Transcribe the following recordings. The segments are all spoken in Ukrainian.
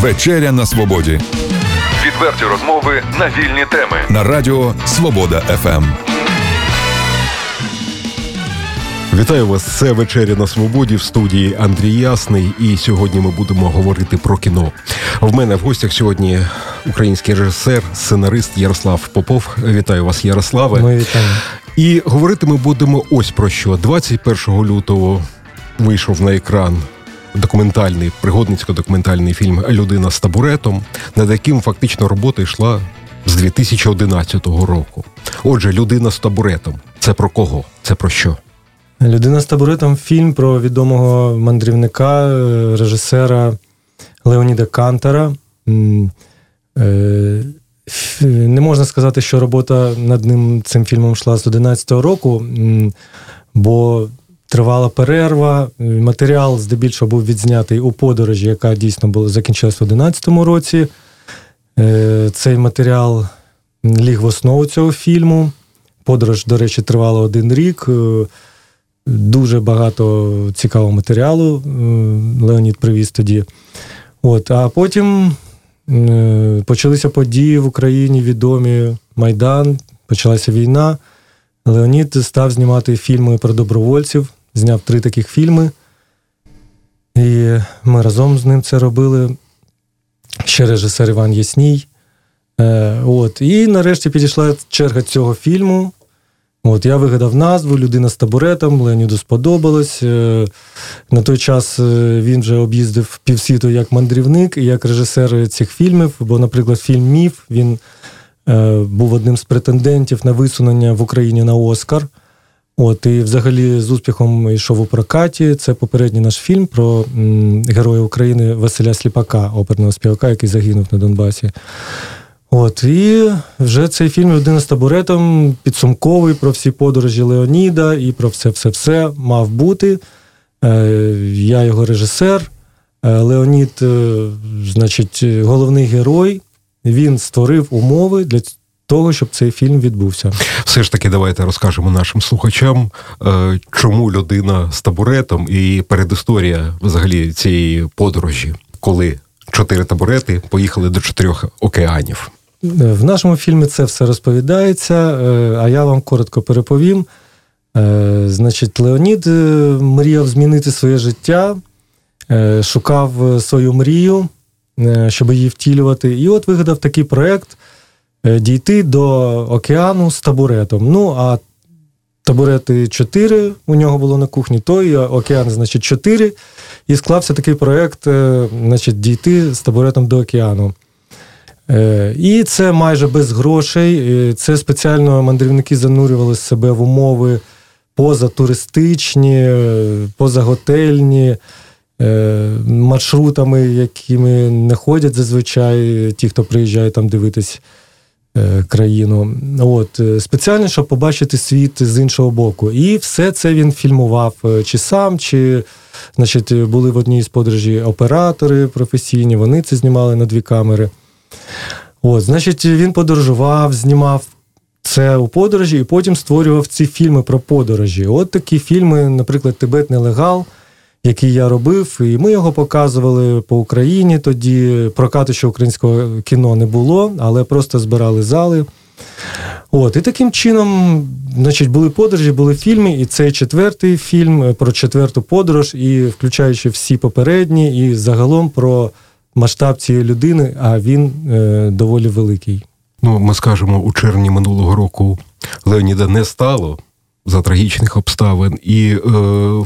Вечеря на свободі. Відверті розмови на вільні теми на Радіо Свобода ФМ. Вітаю вас. Це вечеря на свободі в студії Андрій Ясний. І сьогодні ми будемо говорити про кіно. В мене в гостях сьогодні український режисер, сценарист Ярослав Попов. Вітаю вас, Ярославе. Ми вітаємо. І говорити ми будемо ось про що. 21 лютого вийшов на екран документальний пригодницько-документальний фільм Людина з табуретом, над яким фактично робота йшла з 2011 року. Отже, людина з табуретом. Це про кого? Це про що? Людина з табуретом фільм про відомого мандрівника, е, режисера Леоніда Кантера. Е, не можна сказати, що робота над ним цим фільмом йшла з 11 року, бо тривала перерва. Матеріал здебільшого був відзнятий у подорожі, яка дійсно була закінчилась в 2011 році. Е, цей матеріал ліг в основу цього фільму. Подорож, до речі, тривала один рік. Дуже багато цікавого матеріалу Леонід привіз тоді. От, А потім Е, почалися події в Україні відомі Майдан, почалася війна. Леонід став знімати фільми про добровольців, зняв три таких фільми. І ми разом з ним це робили. Ще режисер Іван Ясній. Е, от. І нарешті підійшла черга цього фільму. От Я вигадав назву Людина з табуретом, Леоніду сподобалось. Е, на той час е, він вже об'їздив півсвіту як мандрівник і як режисер цих фільмів. Бо, наприклад, фільм Міф він е, був одним з претендентів на висунення в Україні на Оскар. От, І взагалі з успіхом йшов у прокаті. Це попередній наш фільм про м, героя України Василя Сліпака, оперного співака, який загинув на Донбасі. От, І вже цей фільм Людина з табуретом підсумковий про всі подорожі Леоніда і про все-все-все мав бути. Е, я його режисер. Е, Леонід, е, значить, головний герой. Він створив умови для того, щоб цей фільм відбувся. Все ж таки, давайте розкажемо нашим слухачам, чому людина з табуретом і передісторія взагалі цієї подорожі, коли чотири табурети поїхали до чотирьох океанів. В нашому фільмі це все розповідається, е, а я вам коротко переповім. Е, значить, Леонід е, мріяв змінити своє життя, шукав свою мрію, щоб її втілювати. І от вигадав такий проєкт дійти до океану з табуретом. Ну, а табурети 4 у нього було на кухні, той океан, значить, 4. І склався такий проєкт, значить, дійти з табуретом до океану. Е, і це майже без грошей. Це спеціально мандрівники занурювали себе в умови позатуристичні, позаготельні, е, маршрутами, якими не ходять зазвичай ті, хто приїжджає там дивитись е, країну. От, Спеціально, щоб побачити світ з іншого боку. І все це він фільмував чи сам, чи значить, були в одній з подорожі оператори професійні, вони це знімали на дві камери. От, Значить, він подорожував, знімав це у подорожі і потім створював ці фільми про подорожі. От такі фільми, наприклад, Тибет Нелегал, який я робив, і ми його показували по Україні. Тоді прокату ще українського кіно не було, але просто збирали зали. От, І таким чином, значить, були подорожі, були фільми, і цей четвертий фільм про четверту подорож, і включаючи всі попередні, і загалом про масштаб цієї людини, а він е, доволі великий. Ну, ми скажемо, у червні минулого року Леоніда не стало за трагічних обставин, і е,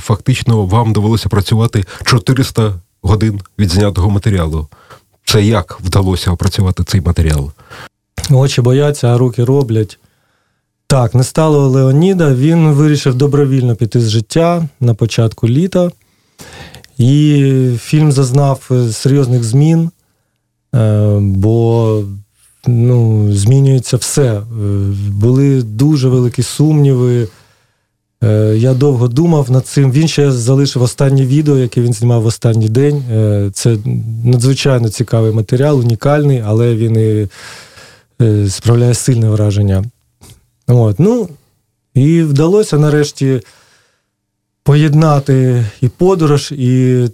фактично вам довелося працювати 400 годин відзнятого матеріалу. Це як вдалося опрацювати цей матеріал? Очі бояться, а руки роблять. Так, не стало Леоніда. Він вирішив добровільно піти з життя на початку літа. І фільм зазнав е, серйозних змін, е, бо ну, змінюється все. Е, були дуже великі сумніви. Я довго думав над цим. Він ще залишив останнє відео, яке він знімав в останній день. Це надзвичайно цікавий матеріал, унікальний, але він і справляє сильне враження. От, ну, І вдалося нарешті поєднати і подорож, і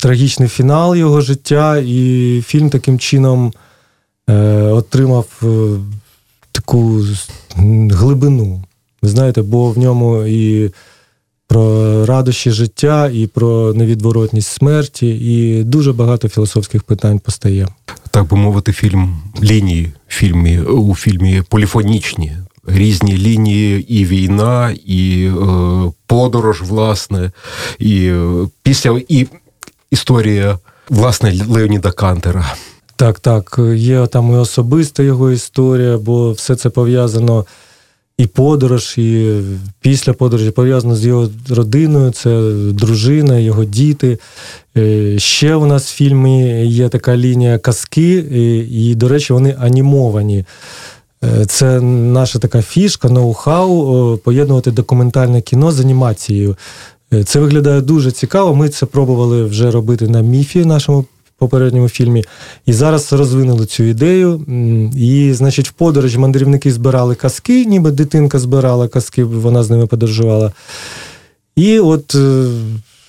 трагічний фінал його життя, і фільм таким чином е, отримав е, таку глибину. Ви знаєте, бо в ньому і про радощі життя, і про невідворотність смерті, і дуже багато філософських питань постає. Так би мовити, фільм лінії фільмі у фільмі поліфонічні. Різні лінії, і війна, і е, подорож, власне, і е, після і історія власне Леоніда Кантера. Так, так. Є там і особиста його історія, бо все це пов'язано і подорож, і після подорожі пов'язано з його родиною, це дружина, його діти. Е, ще у нас в фільмі є така лінія казки, і, до речі, вони анімовані. Е, це наша така фішка, ноу-хау поєднувати документальне кіно з анімацією. Е, це виглядає дуже цікаво. Ми це пробували вже робити на міфі, нашому попередньому фільмі. І зараз розвинули цю ідею. І, значить, в подорожі мандрівники збирали казки, ніби дитинка збирала казки, вона з ними подорожувала. І от. Е,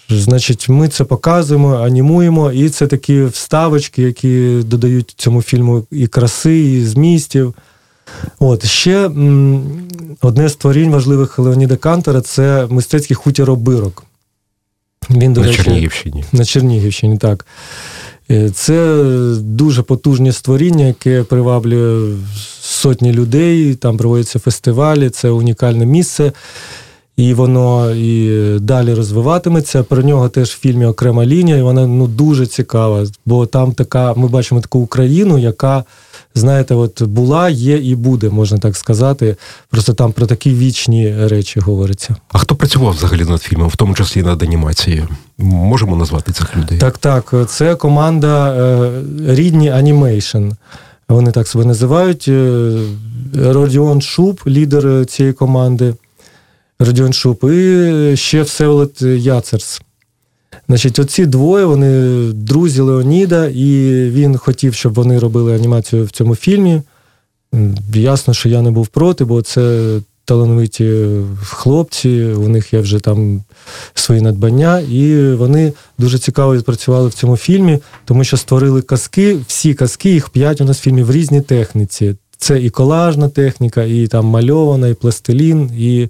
значить, ми це показуємо, анімуємо, і це такі вставочки, які додають цьому фільму і краси, і змістів. От ще одне з творінь важливих Леоніда Кантера це мистецький хутір обирок. Він, до На речі, Чернігівщині. На Чернігівщині, так. Е, це дуже потужне створіння, яке приваблює сотні людей. Там проводяться фестивалі, це унікальне місце. І воно і далі розвиватиметься. Про нього теж в фільмі окрема лінія, і вона ну дуже цікава. Бо там така, ми бачимо таку Україну, яка знаєте, от була, є і буде, можна так сказати. Просто там про такі вічні речі говориться. А хто працював взагалі над фільмом, в тому числі над анімацією? Можемо назвати цих людей? Так, так. Це команда е, Рідні Animation. Вони так себе називають. Е, Родіон Шуб, лідер цієї команди. Родіон Шуб, і ще Всеволод Яцерс. Значить, оці двоє вони друзі Леоніда, і він хотів, щоб вони робили анімацію в цьому фільмі. Ясно, що я не був проти, бо це талановиті хлопці, у них є вже там свої надбання, і вони дуже цікаво відпрацювали в цьому фільмі, тому що створили казки, всі казки, їх п'ять у нас в фільмі в різній техніці. Це і колажна техніка, і там мальована, і пластилін, і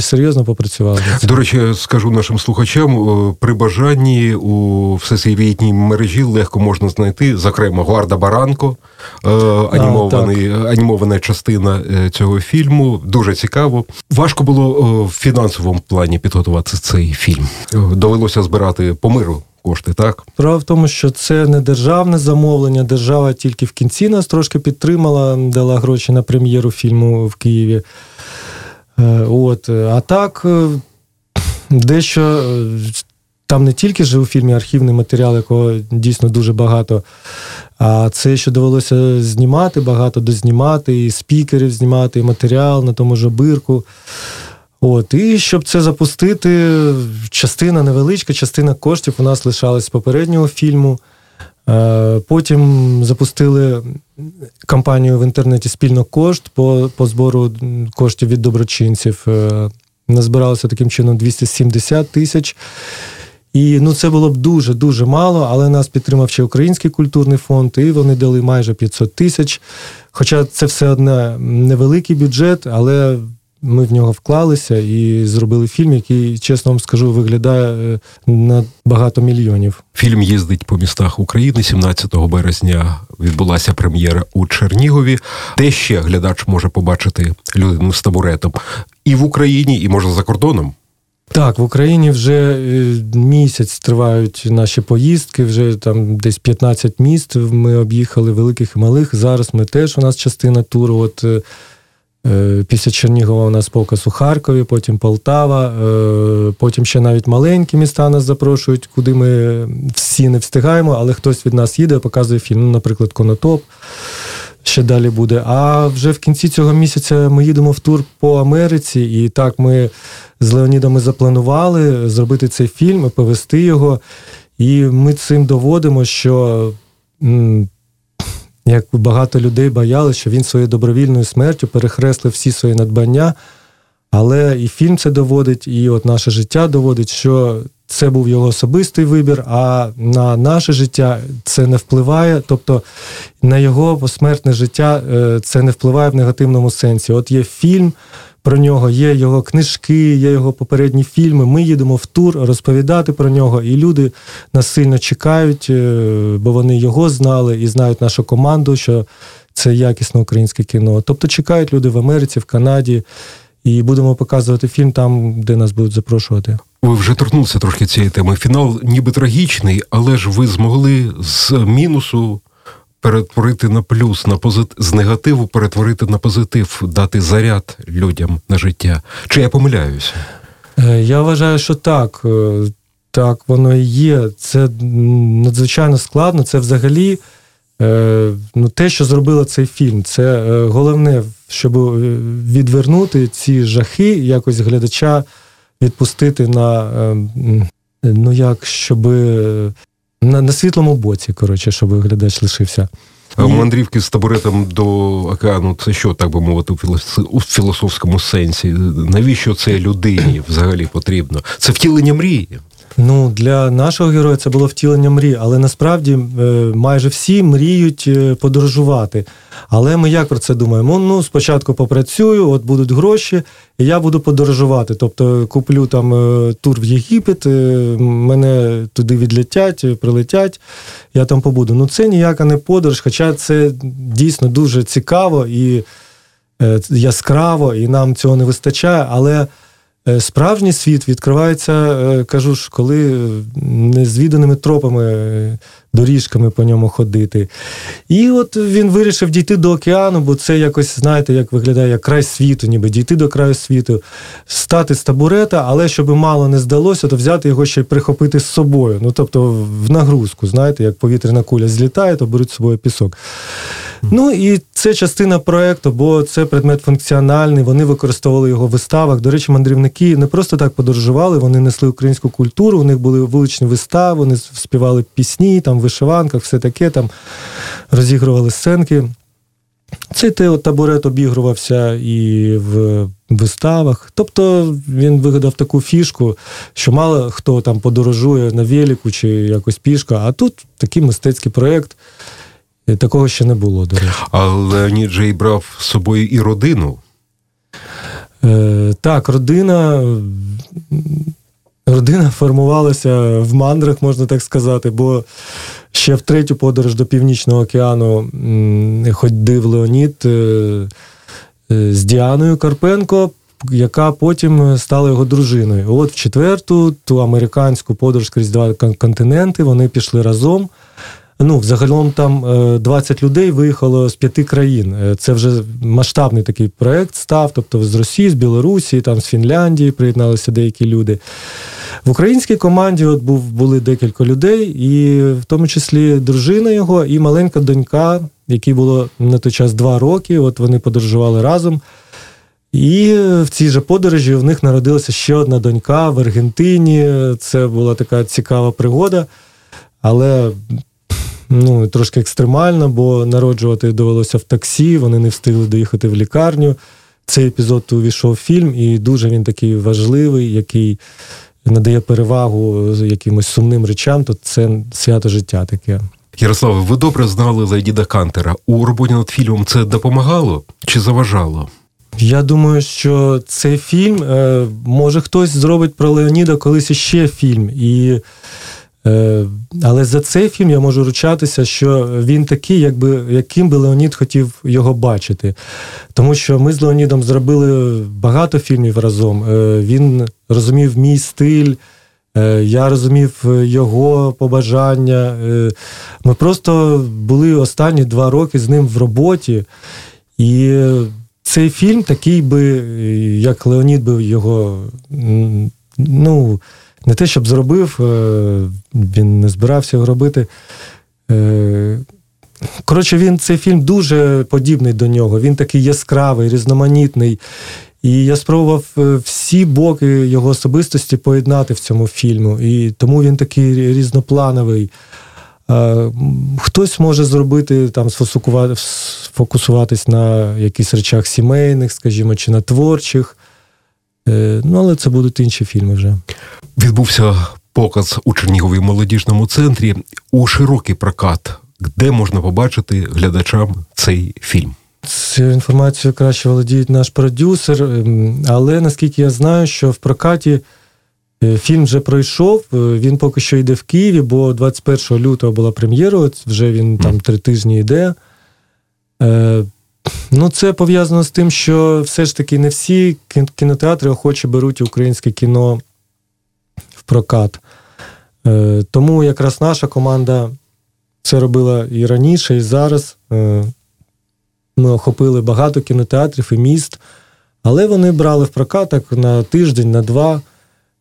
серйозно попрацювали. До речі, скажу нашим слухачам, при бажанні у всесвітній мережі легко можна знайти, зокрема, Гварда Баранко, е, анімований, а, анімована частина е, цього фільму. Дуже цікаво. Важко було в фінансовому плані підготувати цей фільм. Довелося збирати по миру. Кошти, так? Справа в тому, що це не державне замовлення. Держава тільки в кінці нас трошки підтримала, дала гроші на прем'єру фільму в Києві. Е, от, А так, е, дещо е, там не тільки же у фільмі архівний матеріал, якого дійсно дуже багато, а це ще довелося знімати, багато дознімати, і спікерів знімати, і матеріал на тому ж бирку. От, І щоб це запустити, частина невеличка, частина коштів у нас лишалась з попереднього фільму. Потім запустили кампанію в інтернеті спільно кошт по по збору коштів від доброчинців. Е, назбиралося таким чином 270 тисяч. І ну, це було б дуже-дуже мало, але нас підтримав ще Український культурний фонд, і вони дали майже 500 тисяч. Хоча це все одне невеликий бюджет, але ми в нього вклалися і зробили фільм, який, чесно вам скажу, виглядає е, на багато мільйонів. Фільм їздить по містах України. 17 березня відбулася прем'єра у Чернігові. Де ще глядач може побачити людину з табуретом і в Україні, і може за кордоном. Так, в Україні вже е, місяць тривають наші поїздки, вже там десь 15 міст. Ми об'їхали великих і малих. Зараз ми теж у нас частина туру. От е, після Чернігова у нас показ у Харкові, потім Полтава, е, потім ще навіть маленькі міста нас запрошують, куди ми всі не встигаємо, але хтось від нас їде, показує фільм, ну, наприклад, Конотоп. Ще далі буде. А вже в кінці цього місяця ми їдемо в тур по Америці, і так ми з Леонідами запланували зробити цей фільм, повести його. І ми цим доводимо, що як багато людей боялися, що він своєю добровільною смертю перехреслив всі свої надбання. Але і фільм це доводить, і от наше життя доводить, що це був його особистий вибір, а на наше життя це не впливає. Тобто на його посмертне життя е, це не впливає в негативному сенсі. От є фільм про нього, є його книжки, є його попередні фільми. Ми їдемо в тур розповідати про нього, і люди нас сильно чекають, е, бо вони його знали і знають нашу команду, що це якісне українське кіно. Тобто чекають люди в Америці, в Канаді. І будемо показувати фільм там, де нас будуть запрошувати. Ви вже торкнулися трошки цієї теми. Фінал ніби трагічний, але ж ви змогли з мінусу перетворити на плюс, на позит... з негативу перетворити на позитив, дати заряд людям на життя. Чи я помиляюся? Е, я вважаю, що так. Е, так, воно і є. Це надзвичайно складно. Це взагалі е, ну, те, що зробило цей фільм. Це головне, щоб відвернути ці жахи, якось глядача відпустити на ну як, щоб на на світлому боці, коротше, щоб глядач лишився. А мандрівки з табуретом до океану це що, так би мовити, у філософському сенсі? Навіщо це людині взагалі потрібно? Це втілення мрії. Ну, для нашого героя це було втілення мрії, але насправді е, майже всі мріють е, подорожувати. Але ми як про це думаємо? Ну, спочатку попрацюю, от будуть гроші, і я буду подорожувати. Тобто куплю там е, тур в Єгипет, мене туди відлетять, прилетять, я там побуду. Ну, це ніяка не подорож, хоча це дійсно дуже цікаво і яскраво, і нам цього не вистачає. але... Е, справжній світ відкривається, е, кажу ж, коли незвіданими тропами, е, доріжками по ньому ходити. І от він вирішив дійти до океану, бо це якось, знаєте, як виглядає як край світу, ніби дійти до краю світу, стати з табурета, але щоб мало не здалося, то взяти його ще й прихопити з собою. Ну, тобто в нагрузку, знаєте, як повітряна куля злітає, то беруть з собою пісок. Ну і це частина проекту, бо це предмет функціональний. Вони використовували його в виставах. До речі, мандрівники не просто так подорожували, вони несли українську культуру. У них були вуличні вистави, вони співали пісні, там в вишиванках, все таке там розігрували сценки. Цей табурет обігрувався і в виставах. Тобто він вигадав таку фішку, що мало хто там подорожує на велику чи якось пішка, а тут такий мистецький проєкт. Такого ще не було, до речі. А Леонід Джей брав з собою і родину. Е, Так, родина. Родина формувалася в мандрах, можна так сказати, бо ще в третю подорож до Північного океану ходив Леонід е, е, з Діаною Карпенко, яка потім стала його дружиною. От в четверту, ту американську подорож крізь два континенти, вони пішли разом. Ну, взагалом там 20 е, людей виїхало з п'яти країн. Е, це вже масштабний такий проект став. Тобто з Росії, з Білорусі, там з Фінляндії приєдналися деякі люди. В українській команді от був були декілька людей, і в тому числі дружина його і маленька донька, якій було на той час два роки. От вони подорожували разом. І в цій же подорожі в них народилася ще одна донька в Аргентині. Це була така цікава пригода. Але ну, трошки екстремально, бо народжувати довелося в таксі, вони не встигли доїхати в лікарню. Цей епізод увійшов в фільм, і дуже він такий важливий, який надає перевагу якимось сумним речам, то це свято життя таке. Ярославе, ви добре знали Леоніда Кантера. У роботі над фільмом це допомагало чи заважало? Я думаю, що цей фільм е, може хтось зробить про Леоніда колись іще фільм. І Е, але за цей фільм я можу ручатися, що він такий, якби яким би Леонід хотів його бачити. Тому що ми з Леонідом зробили багато фільмів разом. Е, він розумів мій стиль, е, я розумів його побажання. Ми просто були останні два роки з ним в роботі. І цей фільм такий би, як Леонід би його. ну, не те, щоб зробив, е, він не збирався його робити. Е, коротше, він цей фільм дуже подібний до нього. Він такий яскравий, різноманітний. І я спробував е, всі боки його особистості поєднати в цьому фільму. І тому він такий різноплановий. Хтось може зробити там, сфокусуватись на якихось речах сімейних, скажімо, чи на творчих. Ну, але це будуть інші фільми вже відбувся показ у Чернігові молодіжному центрі у широкий прокат, де можна побачити глядачам цей фільм. Цю інформацію краще володіє наш продюсер, ем, але наскільки я знаю, що в прокаті е, фільм вже пройшов. Е, він поки що йде в Києві, бо 21 лютого була прем'єра, вже він там три тижні йде. Е, ну, це пов'язано з тим, що все ж таки не всі кінотеатри охоче беруть українське кіно в прокат. Тому якраз наша команда це робила і раніше, і зараз. Ми охопили багато кінотеатрів і міст, але вони брали в прокат так на тиждень, на два.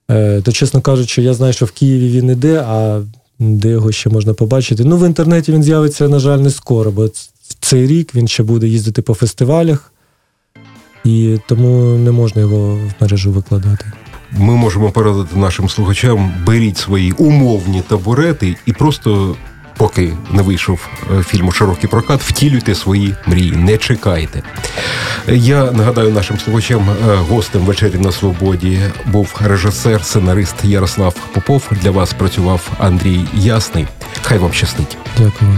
Е, то, чесно кажучи, я знаю, що в Києві він іде, а де його ще можна побачити. Ну, в інтернеті він з'явиться, на жаль, не скоро, бо цей рік він ще буде їздити по фестивалях, і тому не можна його в мережу викладати. Ми можемо порадити нашим слухачам: беріть свої умовні табурети і просто поки не вийшов е, фільм у широкий прокат, втілюйте свої мрії, не чекайте. Я нагадаю нашим слухачам, е, гостем вечері на свободі був режисер, сценарист Ярослав Попов. Для вас працював Андрій Ясний. Хай вам щастить. Дякую.